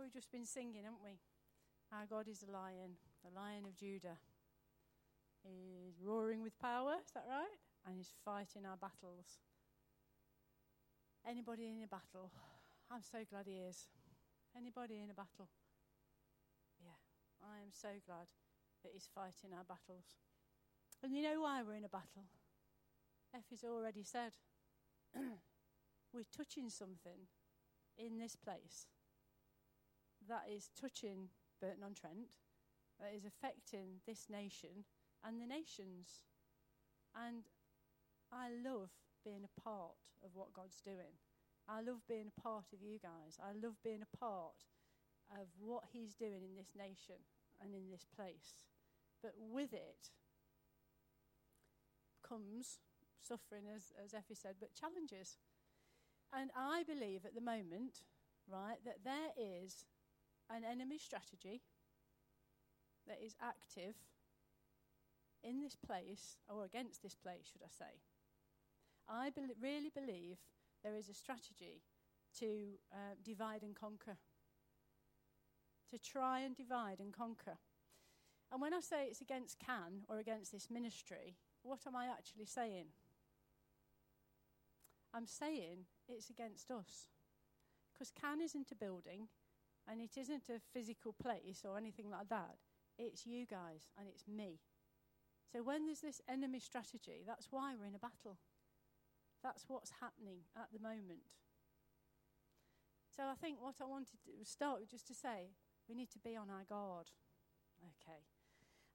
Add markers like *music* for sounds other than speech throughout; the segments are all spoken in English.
how we've just been singing, haven't we? Our God is a lion, the lion of Judah. He's roaring with power, is that right? And he's fighting our battles. Anybody in a battle? I'm so glad he is. Anybody in a battle? Yeah, I am so glad that he's fighting our battles. And you know why we're in a battle? Effie's already said. *clears throat* we're touching something in this place that is touching Burton on Trent, that is affecting this nation and the nations. And I love being a part of what God's doing. I love being a part of you guys. I love being a part of what He's doing in this nation and in this place. But with it comes suffering, as, as Effie said, but challenges. And I believe at the moment, right, that there is an enemy strategy that is active in this place, or against this place, should I say. I be- really believe there is a strategy to uh, divide and conquer, to try and divide and conquer. And when I say it's against Can or against this ministry, what am I actually saying? I'm saying it's against us. Because Can isn't a building and it isn't a physical place or anything like that. It's you guys and it's me. So when there's this enemy strategy, that's why we're in a battle. That's what's happening at the moment. So I think what I wanted to start with just to say, we need to be on our guard. Okay.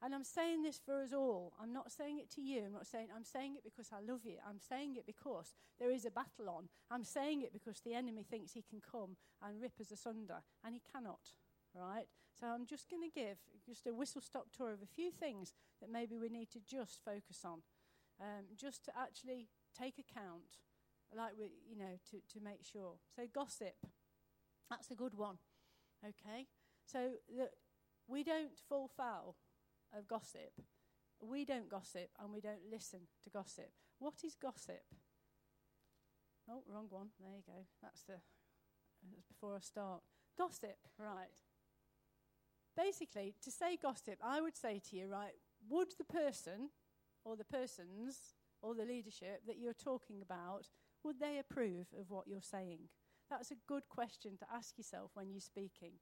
And I'm saying this for us all. I'm not saying it to you. I'm not saying I'm saying it because I love you. I'm saying it because there is a battle on. I'm saying it because the enemy thinks he can come and rip us asunder, and he cannot. Right? So I'm just going to give just a whistle stop tour of a few things that maybe we need to just focus on, um, just to actually take account, like we, you know, to, to make sure. So gossip, that's a good one. Okay? So that we don't fall foul of gossip. We don't gossip and we don't listen to gossip. What is gossip? Oh, wrong one. There you go. That's the that's before I start. Gossip, right. Basically, to say gossip, I would say to you, right, would the person or the persons or the leadership that you're talking about, would they approve of what you're saying? That's a good question to ask yourself when you're speaking.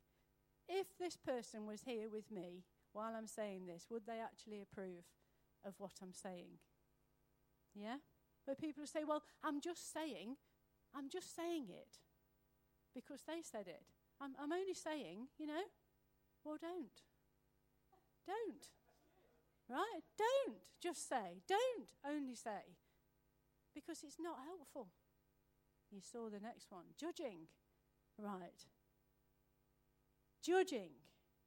If this person was here with me while I'm saying this, would they actually approve of what I'm saying? Yeah? But people say, well, I'm just saying, I'm just saying it because they said it. I'm, I'm only saying, you know, well, don't. Don't. Right? Don't just say. Don't only say. Because it's not helpful. You saw the next one. Judging. Right. Judging.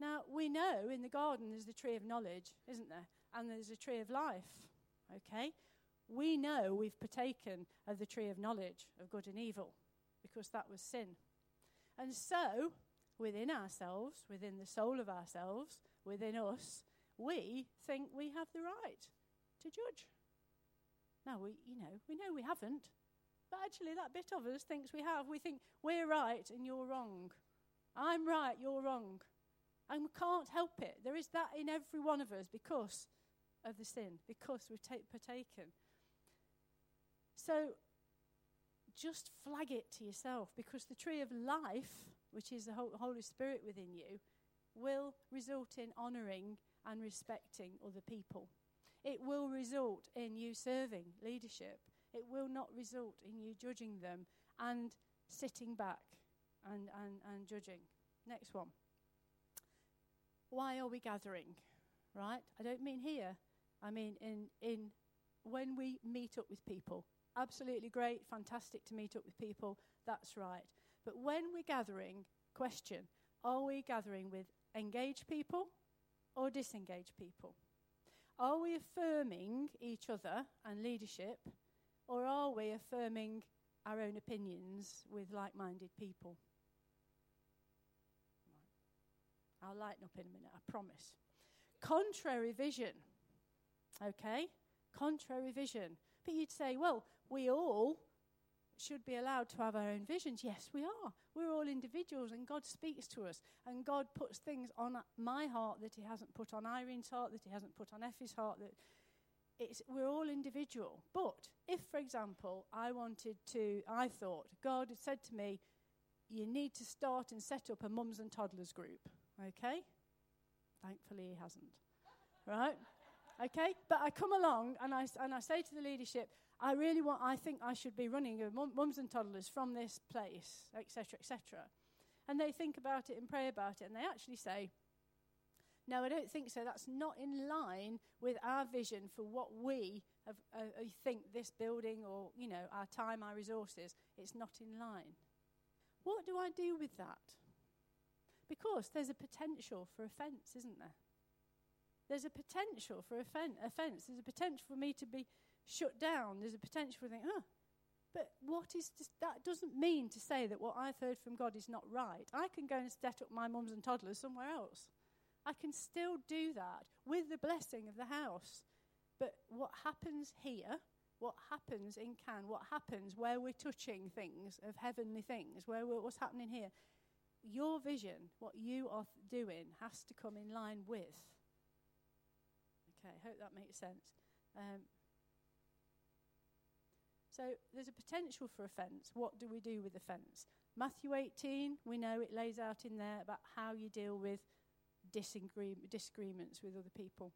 Now, we know in the garden there's the tree of knowledge, isn't there? And there's a tree of life. Okay? We know we've partaken of the tree of knowledge of good and evil because that was sin. And so, within ourselves, within the soul of ourselves, within us, we think we have the right to judge. Now, we, you know, we know we haven't, but actually, that bit of us thinks we have. We think we're right and you're wrong. I'm right, you're wrong. And we can't help it. There is that in every one of us because of the sin, because we've take, partaken. So just flag it to yourself because the tree of life, which is the Holy Spirit within you, will result in honoring and respecting other people. It will result in you serving leadership. It will not result in you judging them and sitting back and, and, and judging. Next one. Why are we gathering? Right? I don't mean here. I mean in, in when we meet up with people. Absolutely great, fantastic to meet up with people. That's right. But when we're gathering, question are we gathering with engaged people or disengaged people? Are we affirming each other and leadership, or are we affirming our own opinions with like minded people? I'll lighten up in a minute, I promise. Contrary vision. Okay? Contrary vision. But you'd say, well, we all should be allowed to have our own visions. Yes, we are. We're all individuals, and God speaks to us, and God puts things on my heart that He hasn't put on Irene's heart, that He hasn't put on Effie's heart. That it's, we're all individual. But if, for example, I wanted to, I thought God had said to me, "You need to start and set up a mums and toddlers group." Okay. Thankfully, He hasn't. right. Okay, but I come along and I, and I say to the leadership, I really want, I think I should be running mums and toddlers from this place, etc., etc. And they think about it and pray about it, and they actually say, no, I don't think so. That's not in line with our vision for what we have, uh, uh, think this building or, you know, our time, our resources. It's not in line. What do I do with that? Because there's a potential for offence, isn't there? There's a potential for offence. There's a potential for me to be shut down. There's a potential for thinking, oh, but what is this? that doesn't mean to say that what I've heard from God is not right. I can go and set up my mums and toddlers somewhere else. I can still do that with the blessing of the house. But what happens here, what happens in Can, what happens where we're touching things of heavenly things, where what's happening here, your vision, what you are doing, has to come in line with. Okay, I hope that makes sense. Um, so there's a potential for offence. What do we do with offence? Matthew 18, we know it lays out in there about how you deal with disagree- disagreements with other people,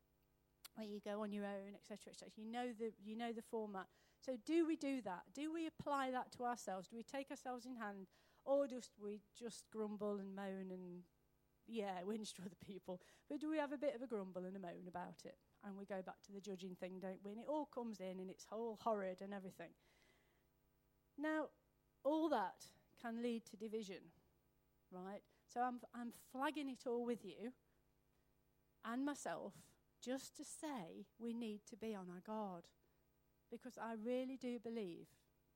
where you go on your own, etc., etc. You know the you know the format. So do we do that? Do we apply that to ourselves? Do we take ourselves in hand, or just we just grumble and moan and yeah, *laughs* whinge to other people? But do we have a bit of a grumble and a moan about it? And we go back to the judging thing, don't we? And it all comes in and it's all horrid and everything. Now, all that can lead to division, right? So I'm, I'm flagging it all with you and myself just to say we need to be on our guard. Because I really do believe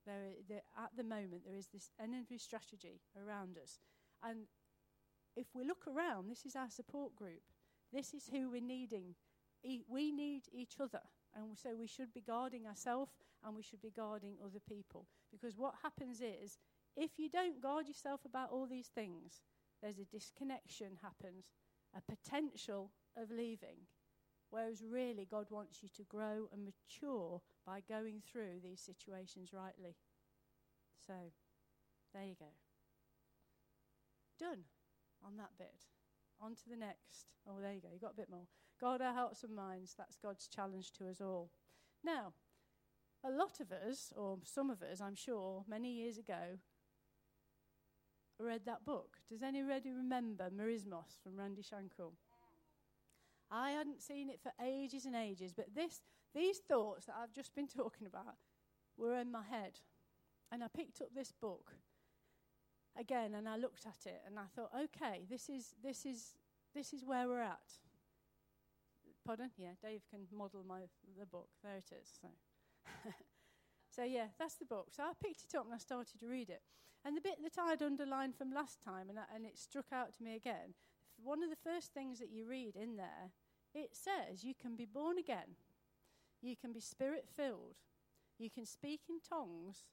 there, there, at the moment there is this enemy strategy around us. And if we look around, this is our support group. This is who we're needing. E- we need each other. And so we should be guarding ourselves and we should be guarding other people. Because what happens is, if you don't guard yourself about all these things, there's a disconnection happens, a potential of leaving. Whereas really, God wants you to grow and mature by going through these situations rightly. So, there you go. Done on that bit. On to the next. Oh, there you go. You got a bit more. God our hearts and minds. That's God's challenge to us all. Now, a lot of us, or some of us, I'm sure, many years ago, read that book. Does anybody remember Merismos from Randy Shankle? I hadn't seen it for ages and ages, but this, these thoughts that I've just been *laughs* talking about were in my head. And I picked up this book again and I looked at it and I thought, okay, this is, this is, this is where we're at. Pardon? Yeah, Dave can model my, the book. There it is. So. *laughs* so, yeah, that's the book. So I picked it up and I started to read it. And the bit that I'd underlined from last time, and, and it struck out to me again, one of the first things that you read in there, it says you can be born again, you can be spirit filled, you can speak in tongues,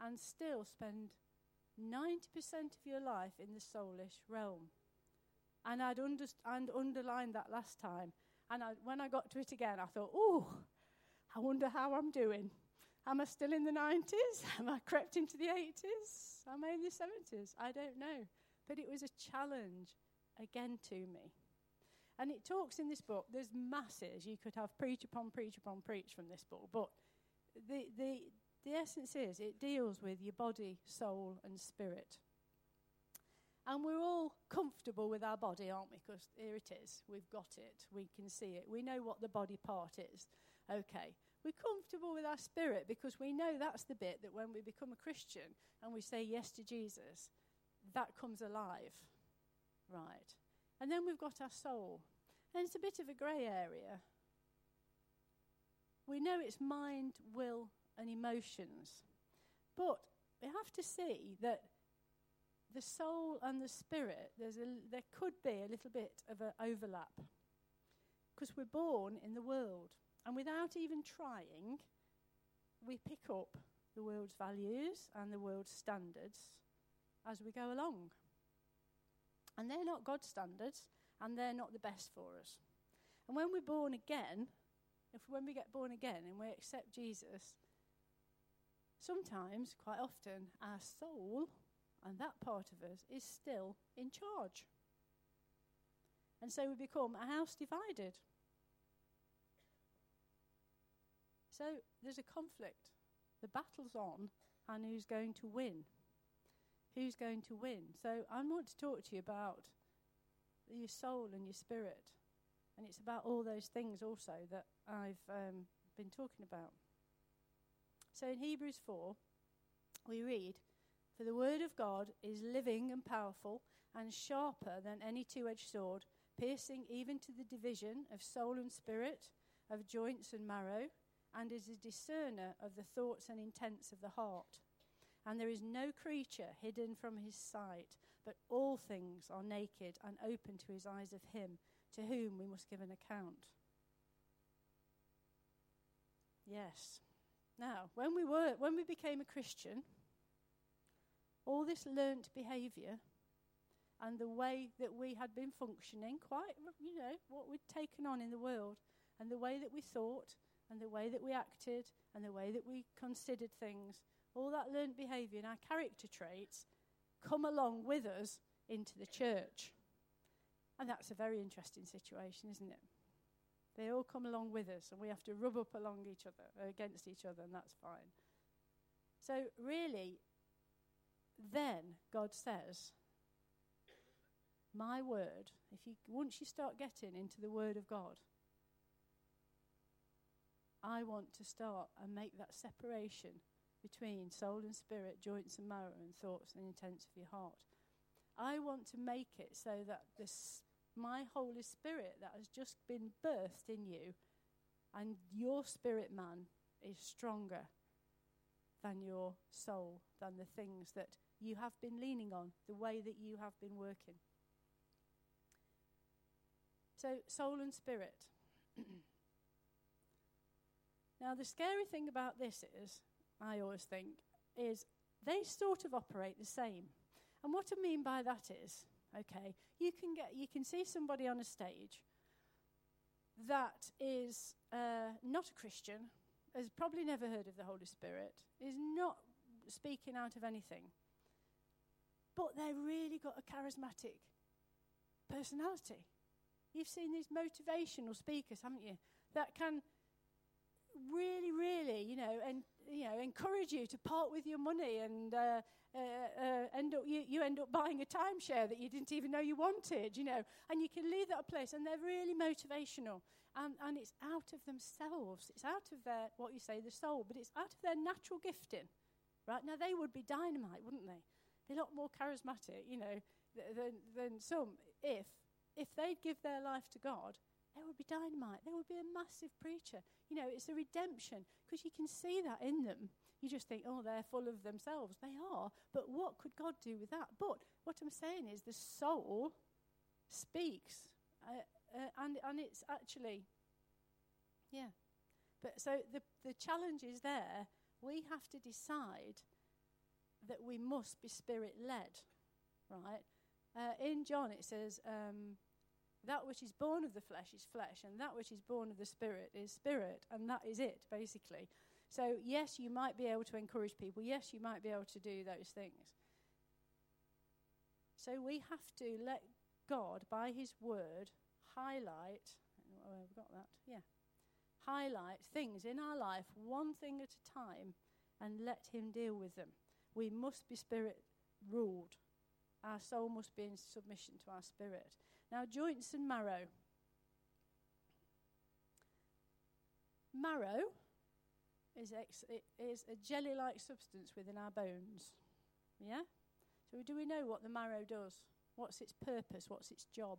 and still spend 90% of your life in the soulish realm. And I'd underst- and underlined that last time. And I, when I got to it again, I thought, oh, I wonder how I'm doing. Am I still in the 90s? *laughs* Am I crept into the 80s? Am I in the 70s? I don't know. But it was a challenge again to me. And it talks in this book, there's masses. You could have preach upon preach upon preach from this book. But the, the, the essence is it deals with your body, soul, and spirit. And we're all comfortable with our body, aren't we? Because here it is. We've got it. We can see it. We know what the body part is. Okay. We're comfortable with our spirit because we know that's the bit that when we become a Christian and we say yes to Jesus, that comes alive. Right. And then we've got our soul. And it's a bit of a grey area. We know it's mind, will, and emotions. But we have to see that the soul and the spirit, there's a, there could be a little bit of an overlap. Because we're born in the world. And without even trying, we pick up the world's values and the world's standards as we go along. And they're not God's standards, and they're not the best for us. And when we're born again, if when we get born again and we accept Jesus, sometimes, quite often, our soul and that part of us is still in charge. And so we become a house divided. So there's a conflict. The battle's on, and who's going to win? Who's going to win? So I want to talk to you about your soul and your spirit. And it's about all those things also that I've um, been talking about. So in Hebrews 4, we read, For the word of God is living and powerful and sharper than any two edged sword, piercing even to the division of soul and spirit, of joints and marrow, and is a discerner of the thoughts and intents of the heart. And there is no creature hidden from his sight, but all things are naked and open to his eyes of him to whom we must give an account. Yes. Now, when we were when we became a Christian, all this learnt behaviour and the way that we had been functioning, quite you know, what we'd taken on in the world, and the way that we thought, and the way that we acted, and the way that we considered things, all that learned behaviour and our character traits come along with us into the church. And that's a very interesting situation, isn't it? They all come along with us, and we have to rub up along each other, against each other, and that's fine. So, really, then God says, My word, if you once you start getting into the word of God, I want to start and make that separation between soul and spirit, joints and marrow, and thoughts and intents of your heart. I want to make it so that this, my Holy Spirit that has just been birthed in you and your spirit man is stronger than your soul, than the things that you have been leaning on, the way that you have been working. So, soul and spirit. *clears throat* now, the scary thing about this is, I always think, is they sort of operate the same. And what I mean by that is, okay, you can get you can see somebody on a stage that is uh, not a Christian, has probably never heard of the Holy Spirit, is not speaking out of anything, but they've really got a charismatic personality. You've seen these motivational speakers, haven't you? That can really, really, you know, and you know, encourage you to part with your money and uh, uh, uh, end up, you, you end up buying a timeshare that you didn't even know you wanted, you know, and you can leave that place, and they're really motivational, and, and it's out of themselves, it's out of their, what you say, the soul, but it's out of their natural gifting, right? Now, they would be dynamite, wouldn't they? Be a lot more charismatic, you know, than, than some, if, if they'd give their life to God, they would be dynamite. They would be a massive preacher. You know, it's a redemption because you can see that in them. You just think, oh, they're full of themselves. They are. But what could God do with that? But what I'm saying is the soul speaks. Uh, uh, and, and it's actually, yeah. But so the, the challenge is there. We have to decide that we must be spirit led, right? Uh, in John, it says, um, that which is born of the flesh is flesh, and that which is born of the spirit is spirit, and that is it, basically. So, yes, you might be able to encourage people. Yes, you might be able to do those things. So, we have to let God, by His word, highlight. Oh, I've got that. Yeah. Highlight things in our life, one thing at a time, and let Him deal with them. We must be spirit ruled. Our soul must be in submission to our spirit. Now, joints and marrow. Marrow is, ex- is a jelly like substance within our bones. Yeah? So, do we know what the marrow does? What's its purpose? What's its job?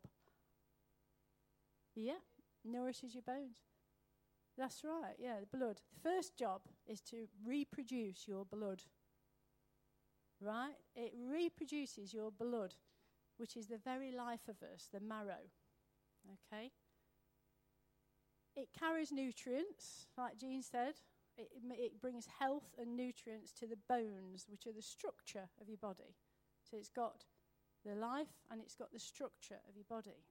Yeah? Nourishes your bones. That's right, yeah, the blood. The first job is to reproduce your blood. Right? It reproduces your blood which is the very life of us, the marrow. Okay? It carries nutrients, like Jean said, It, it brings health and nutrients to the bones, which are the structure of your body. So it's got the life and it's got the structure of your body.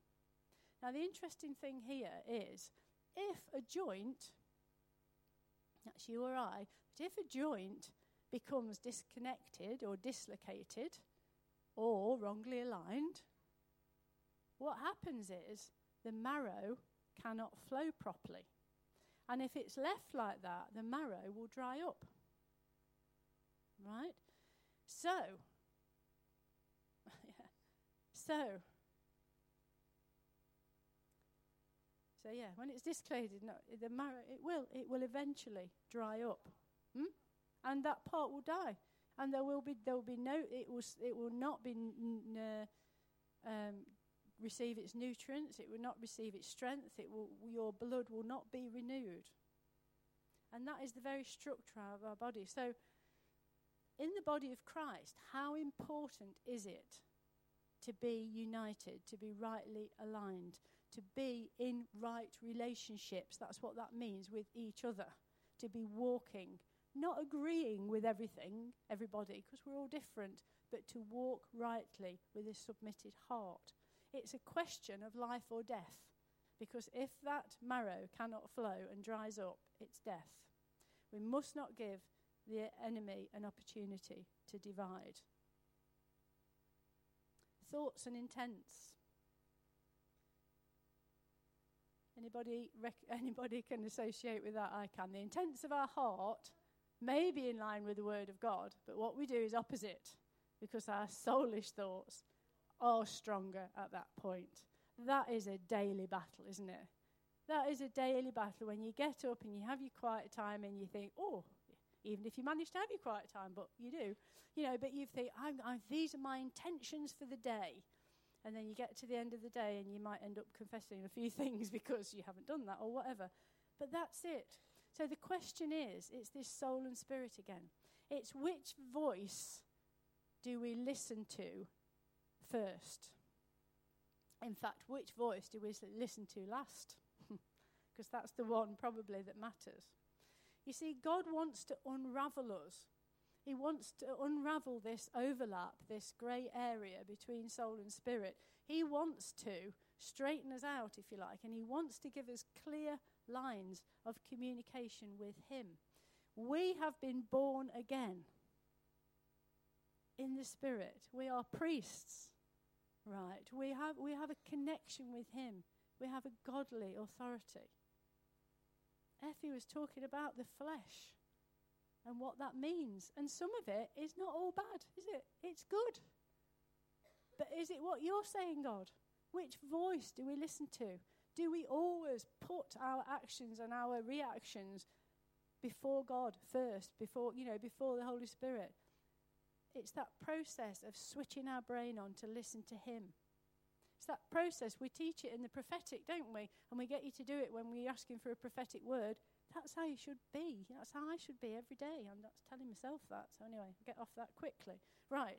Now, the interesting thing here is if a joint, that's you or I, but if a joint becomes disconnected or dislocated or wrongly aligned, what happens is the marrow cannot flow properly. And if it's left like that, the marrow will dry up. Right? So, *laughs* yeah. So, so yeah, when it's disclated, no, the marrow, it will, it will eventually dry up. Hmm? And that part will die. And there will be, there will be no, it will, it will not be n- n- um, receive its nutrients, it will not receive its strength, it will, your blood will not be renewed. And that is the very structure of our body. So, in the body of Christ, how important is it to be united, to be rightly aligned, to be in right relationships? That's what that means with each other, to be walking, not agreeing with everything, everybody, because we're all different, but to walk rightly with a submitted heart it's a question of life or death. Because if that marrow cannot flow and dries up, it's death. We must not give the enemy an opportunity to divide. Thoughts and intents. Anybody, rec- *laughs* anybody can associate with that? I can. The intents of our heart may be in line with the Word of God, but what we do is opposite because our soulish thoughts are stronger at that point. That is a daily battle, isn't it? That is a daily battle when you get up and you have your quiet time and you think, oh, even if you manage to have your quiet time, but you do, you know, but you think, I'm, I'm, these are my intentions for the day. And then you get to the end of the day and you might end up confessing a few *laughs* things because you haven't done that or whatever. But that's it. So the question is it's this soul and spirit again. It's which voice do we listen to first. In fact, which voice do we listen to last? *laughs* Because that's the one probably that matters. You see, God wants to unravel us. He wants to unravel this overlap, this grey area between soul and spirit. He wants to straighten us out, if you like, and He wants to give us clear lines of communication with Him. We have been born again in the Spirit. We are priests. Right. We have, we have a connection with Him, we have a godly authority. Effie was talking about the flesh and what that means. And some of it is not all bad, is it? It's good. But is it what you're saying, God? Which voice do we listen to? Do we always put our actions and our reactions before God first, before, you know, before the Holy Spirit? it's that process of switching our brain on to listen to Him. It's that process. We teach it in the prophetic, don't we? And we get you to do it when we're asking for a prophetic word. That's how you should be. That's how I should be every day. I'm not telling myself that. So, anyway, get off that quickly. Right.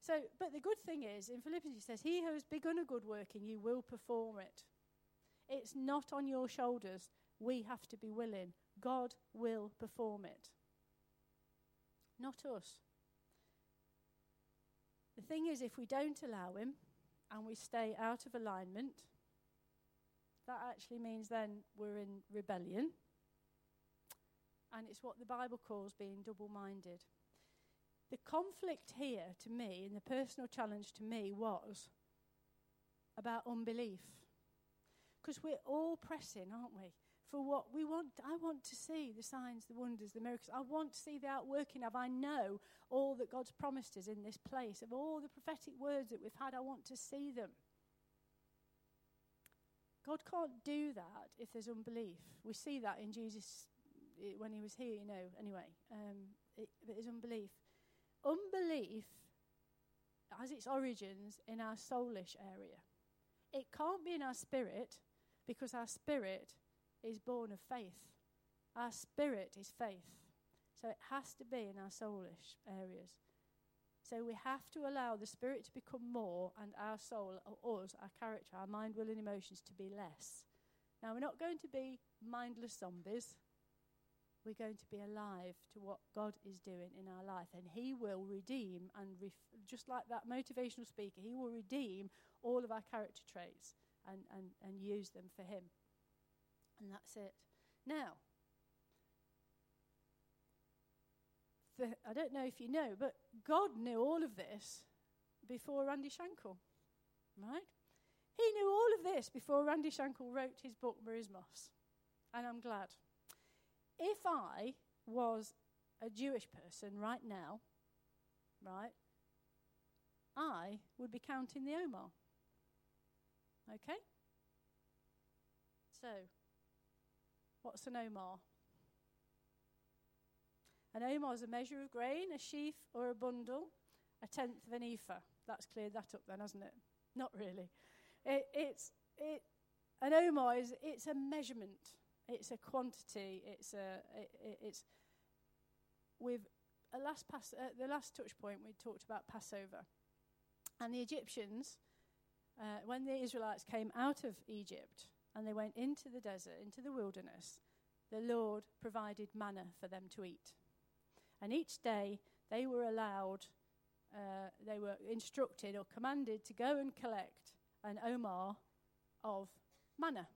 So, but the good thing is, in Philippians, he says, He who has begun a good work in you will perform it. It's not on your shoulders. We have to be willing. God will perform it. Not us. The thing is, if we don't allow Him and we stay out of alignment, that actually means then we're in rebellion. And it's what the Bible calls being double minded. The conflict here, to me, and the personal challenge to me, was about unbelief. Because we're all pressing, aren't we? for what we want. I want to see the signs, the wonders, the miracles. I want to see the outworking of. I know all that God's promised us in this place, of all the prophetic words that we've had. I want to see them. God can't do that if there's unbelief. We see that in Jesus eh, when he was here, you know, anyway. Um, it, there's unbelief. Unbelief has its origins in our soulish area. It can't be in our spirit because our spirit is born of faith. Our spirit is faith. So it has to be in our soulish areas. So we have to allow the spirit to become more and our soul, or us, our character, our mind, will, and emotions to be less. Now, we're not going to be mindless zombies. we're going to be alive to what God is doing in our life. And He will redeem, and ref- just like that motivational speaker, He will redeem all of our character traits and, and, and use them for Him. And that's it. Now, the, I don't know if you know, but God knew all of this before Randy Shankle, right? He knew all of this before Randy Shankle wrote his book, Merismos. And I'm glad. If I was a Jewish person right now, right, I would be counting the Omer. Okay? So, what's an Omer? An Omer is a measure of grain, a sheaf, or a bundle, a tenth of an ephah. That's cleared that up then, hasn't it? Not really. It, it's it, an Omer is it's a measurement. It's a quantity. It's a it, it's with last pass uh, the last touch point we talked about Passover, and the Egyptians uh, when the Israelites came out of Egypt and they went into the desert, into the wilderness, the Lord provided manna for them to eat. And each day they were allowed, uh, they were instructed or commanded to go and collect an omer of manna.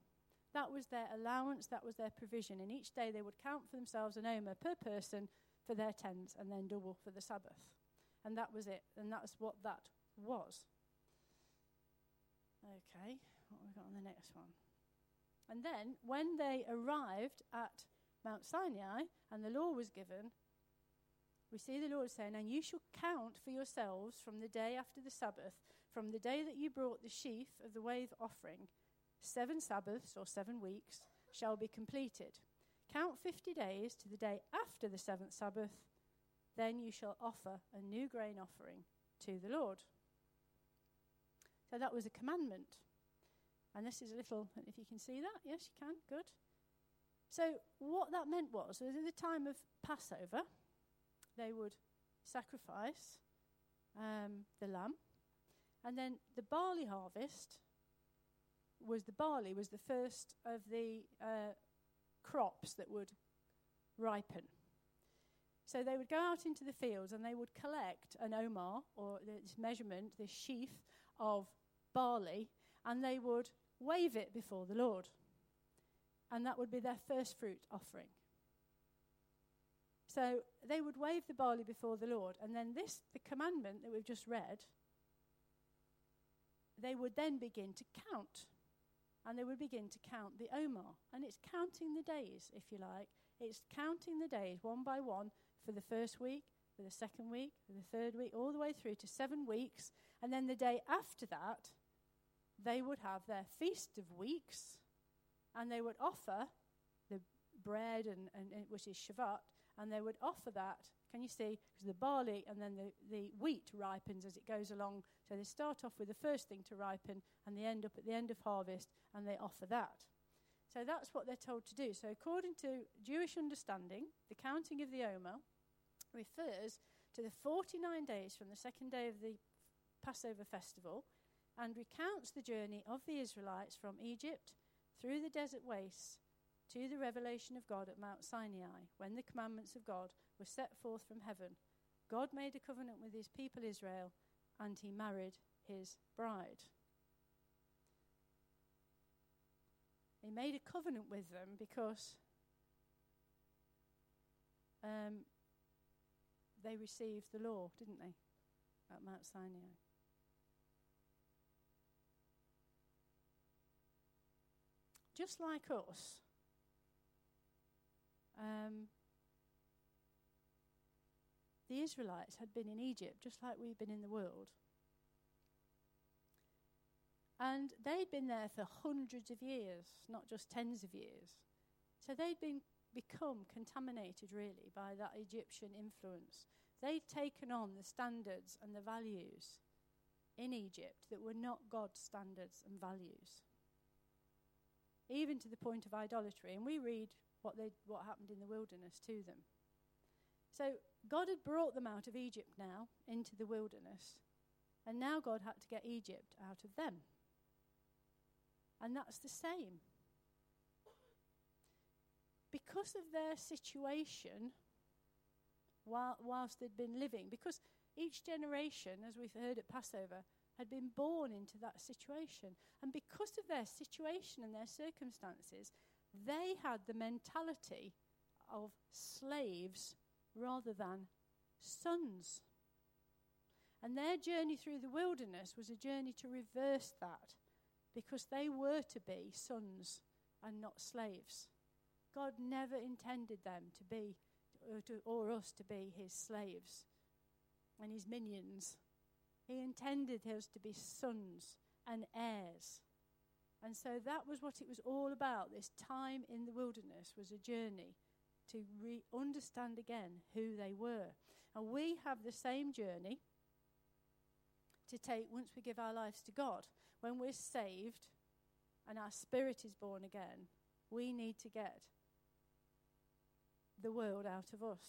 That was their allowance, that was their provision. And each day they would count for themselves an omer per person for their tents and then double for the Sabbath. And that was it. And that's what that was. Okay, what have we got on the next one? And then when they arrived at Mount Sinai and the law was given, we see the Lord saying, And you shall count for yourselves from the day after the Sabbath, from the day that you brought the sheaf of the wave offering, seven Sabbaths or seven weeks shall be completed. Count fifty days to the day after the seventh Sabbath, then you shall offer a new grain offering to the Lord. So that was a commandment. And this is a little, if you can see that, yes, you can, good. So what that meant was, at the time of Passover, they would sacrifice um, the lamb, and then the barley harvest was the barley was the first of the uh, crops that would ripen. So they would go out into the fields and they would collect an omer, or this measurement, this sheaf of barley, and they would wave it before the Lord. And that would be their first fruit offering. So they would wave the barley before the Lord, and then this, the commandment that we've just read, they would then begin to count. And they would begin to count the Omer. And it's counting the days, if you like. It's counting the days one by one for the first week, for the second week, for the third week, all the way through to seven weeks. And then the day after that, they would have their feast of weeks and they would offer the bread, and, and, and which is Shavuot, and they would offer that. Can you see? Because the barley and then the, the wheat ripens as it goes along. So they start off with the first thing to ripen and they end up at the end of harvest and they offer that. So that's what they're told to do. So, according to Jewish understanding, the counting of the Omer refers to the 49 days from the second day of the Passover festival and recounts the journey of the Israelites from Egypt through the desert wastes to the revelation of God at Mount Sinai, when the commandments of God were set forth from heaven. God made a covenant with his people Israel, and he married his bride. He made a covenant with them because um, they received the law, didn't they, at Mount Sinai? Just like us, um, the Israelites had been in Egypt just like we've been in the world. And they'd been there for hundreds of years, not just tens of years. So they'd been become contaminated really by that Egyptian influence. They'd taken on the standards and the values in Egypt that were not God's standards and values. Even to the point of idolatry. And we read what, they, what happened in the wilderness to them. So God had brought them out of Egypt now into the wilderness, and now God had to get Egypt out of them. And that's the same. Because of their situation, while, whilst they'd been living, because each generation, as we've heard at Passover, had been born into that situation. And because of their situation and their circumstances, they had the mentality of slaves rather than sons. And their journey through the wilderness was a journey to reverse that because they were to be sons and not slaves. God never intended them to be, or, to, or us to be, his slaves and his minions. He intended us to be sons and heirs. And so that was what it was all about. This time in the wilderness was a journey to re- understand again who they were. And we have the same journey to take once we give our lives to God. When we're saved and our spirit is born again, we need to get the world out of us.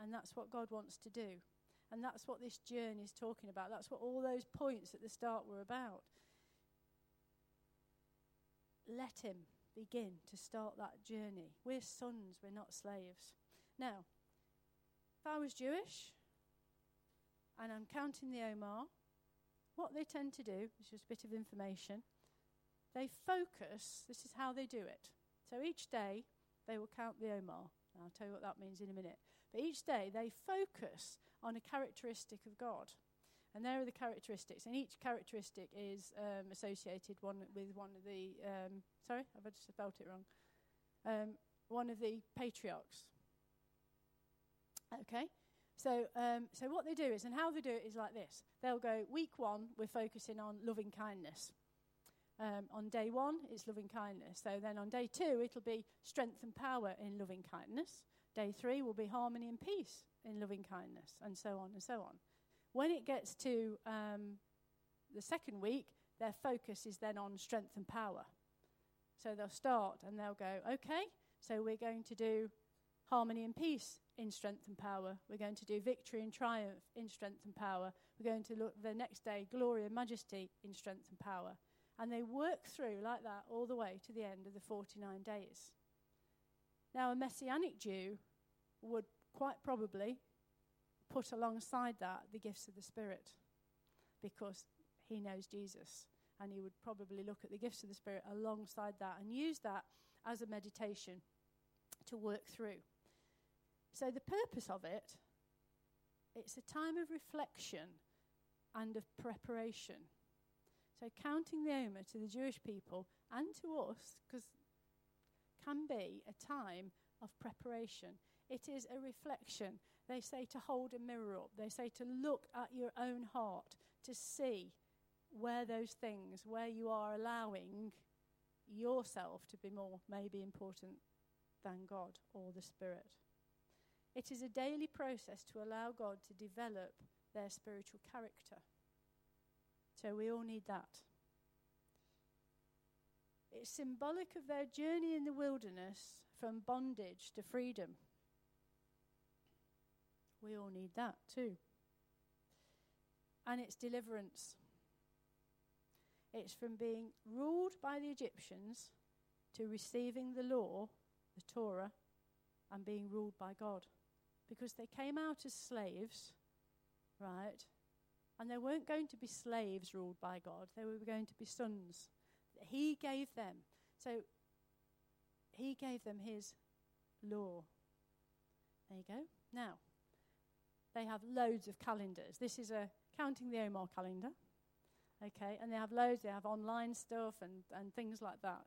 And that's what God wants to do. And that's what this journey is talking about. That's what all those points at the start were about. Let Him begin to start that journey. We're sons, we're not slaves. Now, if I was Jewish and I'm counting the Omer, what they tend to do, is just a bit of information, they focus, this is how they do it. So each day they will count the Omer. I'll tell you what that means in a minute. But each day they focus on a characteristic of God. And there are the characteristics, and each characteristic is um, associated one with one of the. Um, sorry, have I just spelt it wrong? Um, one of the patriarchs. Okay, so um, so what they do is, and how they do it is like this: they'll go week one, we're focusing on loving kindness. Um, on day one, it's loving kindness. So then on day two, it'll be strength and power in loving kindness. Day three will be harmony and peace in loving kindness, and so on and so on. When it gets to um, the second week, their focus is then on strength and power. So they'll start and they'll go, okay, so we're going to do harmony and peace in strength and power. We're going to do victory and triumph in strength and power. We're going to look the next day, glory and majesty in strength and power. And they work through like that all the way to the end of the 49 days. Now, a Messianic Jew would quite probably put alongside that the gifts of the Spirit because he knows Jesus. And he would probably look at the gifts of the Spirit alongside that and use that as a meditation to work through. So, the purpose of it, it's a time of reflection and of preparation. So, counting the Omer to the Jewish people and to us, because can be a time of preparation. It is a reflection. They say to hold a mirror up, they say to look at your own heart to see where those things, where you are allowing yourself to be more maybe important than God or the Spirit. It is a daily process to allow God to develop their spiritual character. So we all need that. It's symbolic of their journey in the wilderness from bondage to freedom. We all need that too. And it's deliverance. It's from being ruled by the Egyptians to receiving the law, the Torah, and being ruled by God. Because they came out as slaves, right? And they weren't going to be slaves ruled by God, they were going to be sons. He gave them. So he gave them his law. There you go. Now, they have loads of calendars. This is a counting the Omer calendar. Okay, and they have loads, they have online stuff and, and things like that.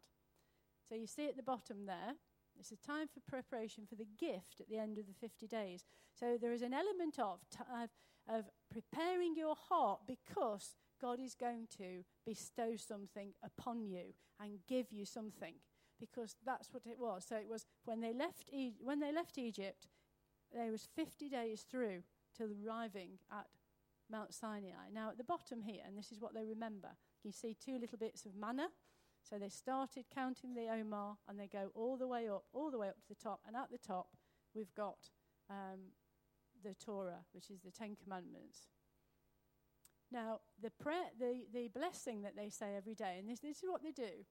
So you see at the bottom there, it's a time for preparation for the gift at the end of the 50 days. So there is an element of, t- of, of preparing your heart because God is going to bestow something upon you and give you something because that's what it was. So it was when they left e- when they left Egypt, there was 50 days through till arriving at Mount Sinai. Now at the bottom here, and this is what they remember. You see two little bits of manna. So they started counting the Omer and they go all the way up, all the way up to the top. And at the top, we've got um, the Torah, which is the Ten Commandments. Now, the, prayer, the, the blessing that they say every day, and this, this is what they do.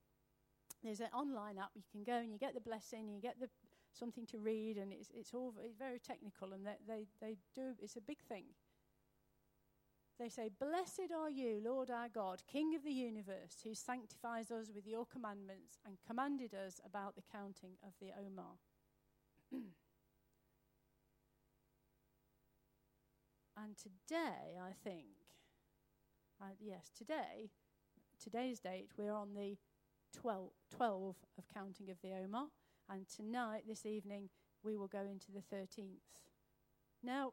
there's an online app you can go and you get the blessing, you get the something to read, and it's it's all it's very technical, and they they, they do it's a big thing. They say, Blessed are you, Lord our God, King of the universe, who sanctifies us with your commandments and commanded us about the counting of the Omer. *clears throat* and today, I think, uh, yes, today, today's date, we're on the 12, 12 of counting of the Omer. and tonight, this evening, we will go into the 13th. Now,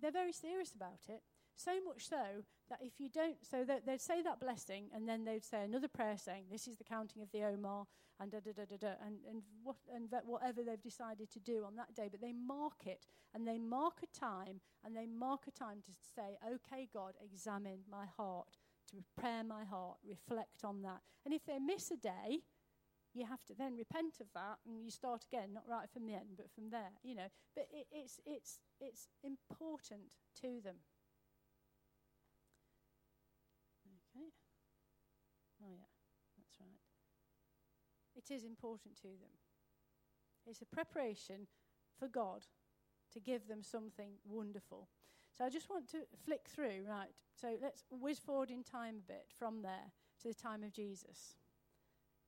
they're very serious about it. So much so that if you don't, so they'd say that blessing and then they'd say another prayer saying, This is the counting of the Omer and da da da da da, and, and, what, and whatever they've decided to do on that day. But they mark it and they mark a time and they mark a time to say, Okay, God, examine my heart, to prepare my heart, reflect on that. And if they miss a day, you have to then repent of that and you start again, not right from the end, but from there, you know. But it, it's, it's, it's important to them. Oh, yeah, that's right. It is important to them. It's a preparation for God to give them something wonderful. So I just want to flick through, right? So let's whiz forward in time a bit from there to the time of Jesus.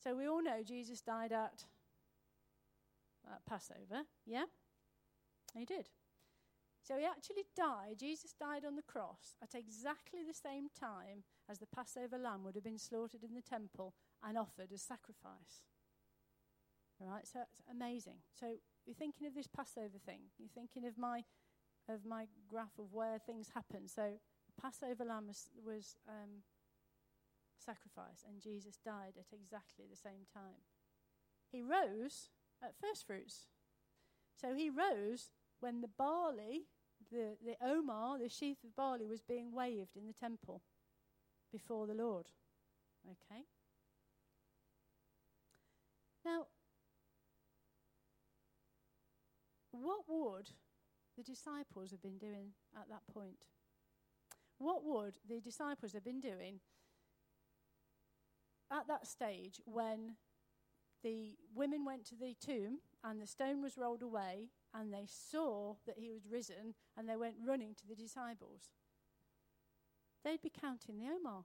So we all know Jesus died at, at Passover, yeah? He did. So he actually died, Jesus died on the cross at exactly the same time as the Passover lamb would have been slaughtered in the temple and offered as sacrifice. All right, so it's amazing. So you're thinking of this Passover thing. You're thinking of my of my graph of where things happen. So Passover lamb was, was um, sacrificed, and Jesus died at exactly the same time. He rose at first fruits. So he rose when the barley the, the Omer, the sheaf of barley, was being waved in the temple before the Lord. Okay? Now, what would the disciples have been doing at that point? What would the disciples have been doing at that stage when the women went to the tomb and the stone was rolled away and they saw that he was risen and they went running to the disciples, they'd be counting the Omer.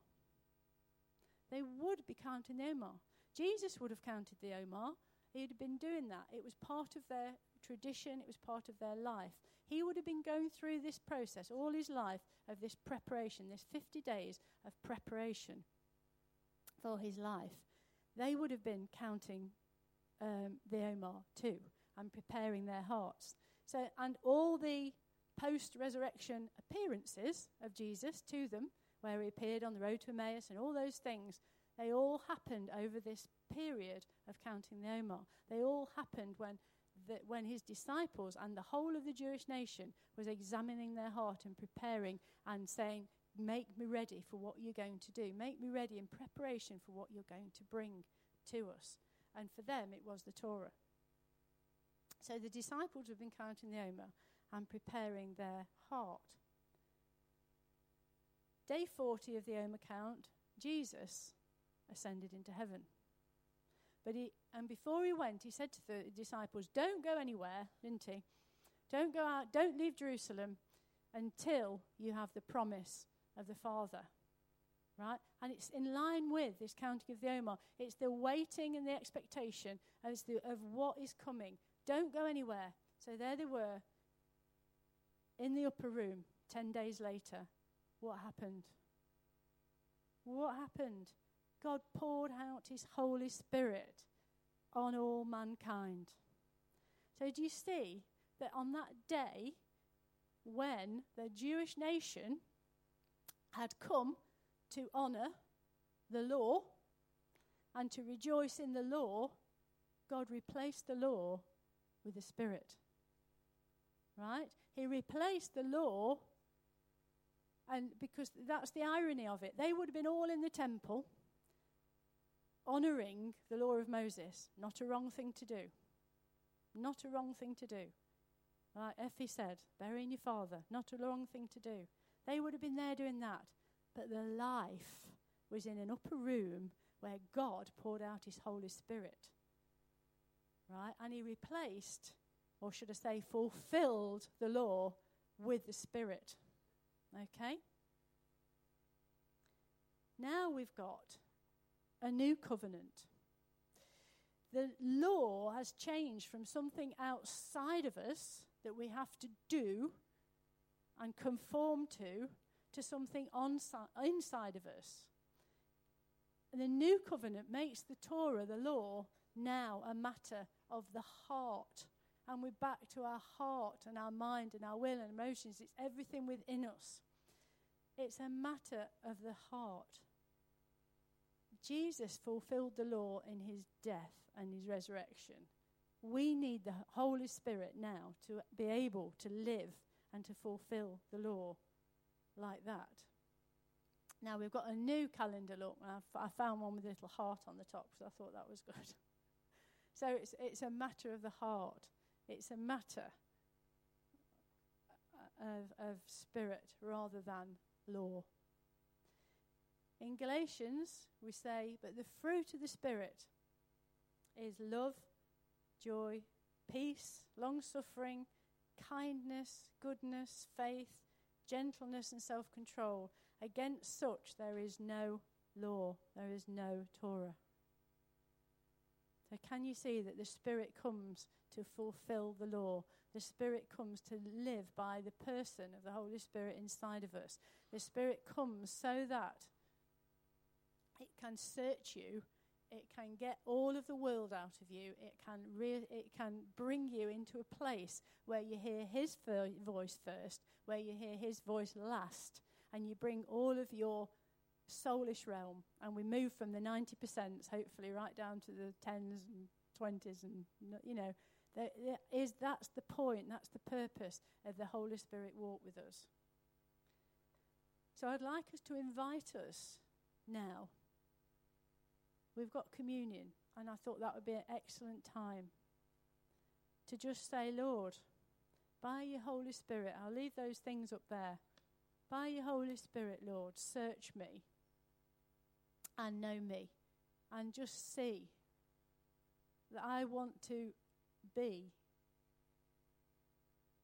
They would be counting the Omer. Jesus would have counted the Omer. He'd have been doing that. It was part of their tradition, it was part of their life. He would have been going through this process all his life of this preparation, this 50 days of preparation for his life. They would have been counting um, the Omer too and preparing their hearts. So, and all the post resurrection appearances of Jesus to them, where he appeared on the road to Emmaus and all those things, they all happened over this period of counting the Omer. They all happened when, the, when his disciples and the whole of the Jewish nation was examining their heart and preparing and saying, Make me ready for what you're going to do. Make me ready in preparation for what you're going to bring to us. And for them, it was the Torah. So the disciples have been counting the Omer and preparing their heart. Day 40 of the Omer count, Jesus ascended into heaven. But he, and before he went, he said to the disciples, Don't go anywhere, didn't he? Don't go out, don't leave Jerusalem until you have the promise of the Father. Right? And it's in line with this counting of the Omer. It's the waiting and the expectation the, of what is coming. Don't go anywhere. So there they were in the upper room 10 days later. What happened? What happened? God poured out his Holy Spirit on all mankind. So, do you see that on that day, when the Jewish nation had come to honour the law and to rejoice in the law, God replaced the law with the Spirit. Right? He replaced the law, and because that's the irony of it. They would have been all in the temple, honoring the law of Moses. Not a wrong thing to do. Not a wrong thing to do. Like Effie said, burying your father, not a wrong thing to do. They would have been there doing that. But the life was in an upper room where God poured out his Holy Spirit. Right? And he replaced, or should I say, fulfilled the law with the Spirit. Okay? Now we've got a new covenant. The law has changed from something outside of us that we have to do and conform to to something on, inside of us. And the new covenant makes the Torah, the law, now a matter of the heart. And we're back to our heart and our mind and our will and emotions. It's everything within us. It's a matter of the heart. Jesus fulfilled the law in his death and his resurrection. We need the Holy Spirit now to be able to live and to fulfill the law like that. Now we've got a new calendar look, and I found one with a little heart on the top, so I thought that was good. *laughs* so it's, it's a matter of the heart, it's a matter uh, of, of spirit rather than law. In Galatians, we say, But the fruit of the Spirit is love, joy, peace, long suffering, kindness, goodness, faith, gentleness, and self control. Against such there is no law, there is no Torah. Can you see that the Spirit comes to fulfill the law? The Spirit comes to live by the person of the Holy Spirit inside of us. The Spirit comes so that it can search you it can get all of the world out of you. It can, re- it can bring you into a place where you hear his voice first, where you hear his voice last, and you bring all of your soulish realm. And we move from the 90%, hopefully, right down to the 10s and 20s. And, you know, there, there is, that's the point, that's the purpose of the Holy Spirit walk with us. So I'd like us to invite us now We've got communion, and I thought that would be an excellent time to just say, Lord, by your Holy Spirit, I'll leave those things up there. By your Holy Spirit, Lord, search me and know me and just see that I want to be.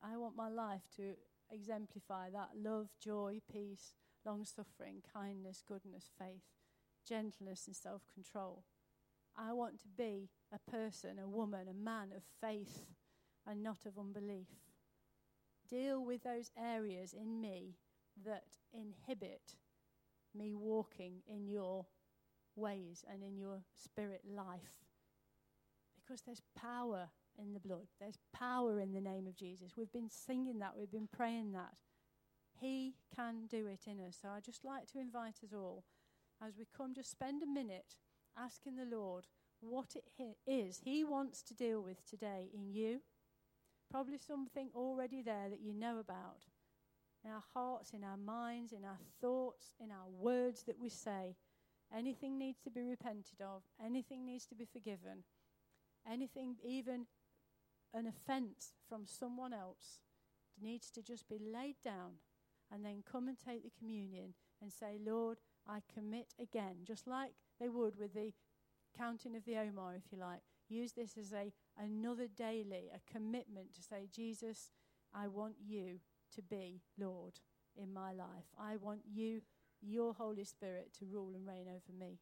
I want my life to exemplify that love, joy, peace, long suffering, kindness, goodness, faith gentleness, and self control. I want to be a person, a woman, a man of faith and not of unbelief. Deal with those areas in me that inhibit me walking in your ways and in your spirit life. Because there's power in the blood, there's power in the name of Jesus. We've been singing that, we've been praying that. He can do it in us. So I'd just like to invite us all as we come, just spend a minute asking the Lord what it is He wants to deal with today in you. Probably something already there that you know about. In our hearts, in our minds, in our thoughts, in our words that we say. Anything needs to be repented of, anything needs to be forgiven, anything, even an offense from someone else, needs to just be laid down and then come and take the communion and say, Lord, I commit again, just like they would with the counting of the Omer, if you like. Use this as a another daily, a commitment to say, Jesus, I want you to be Lord in my life. I want you, your Holy Spirit, to rule and reign over me.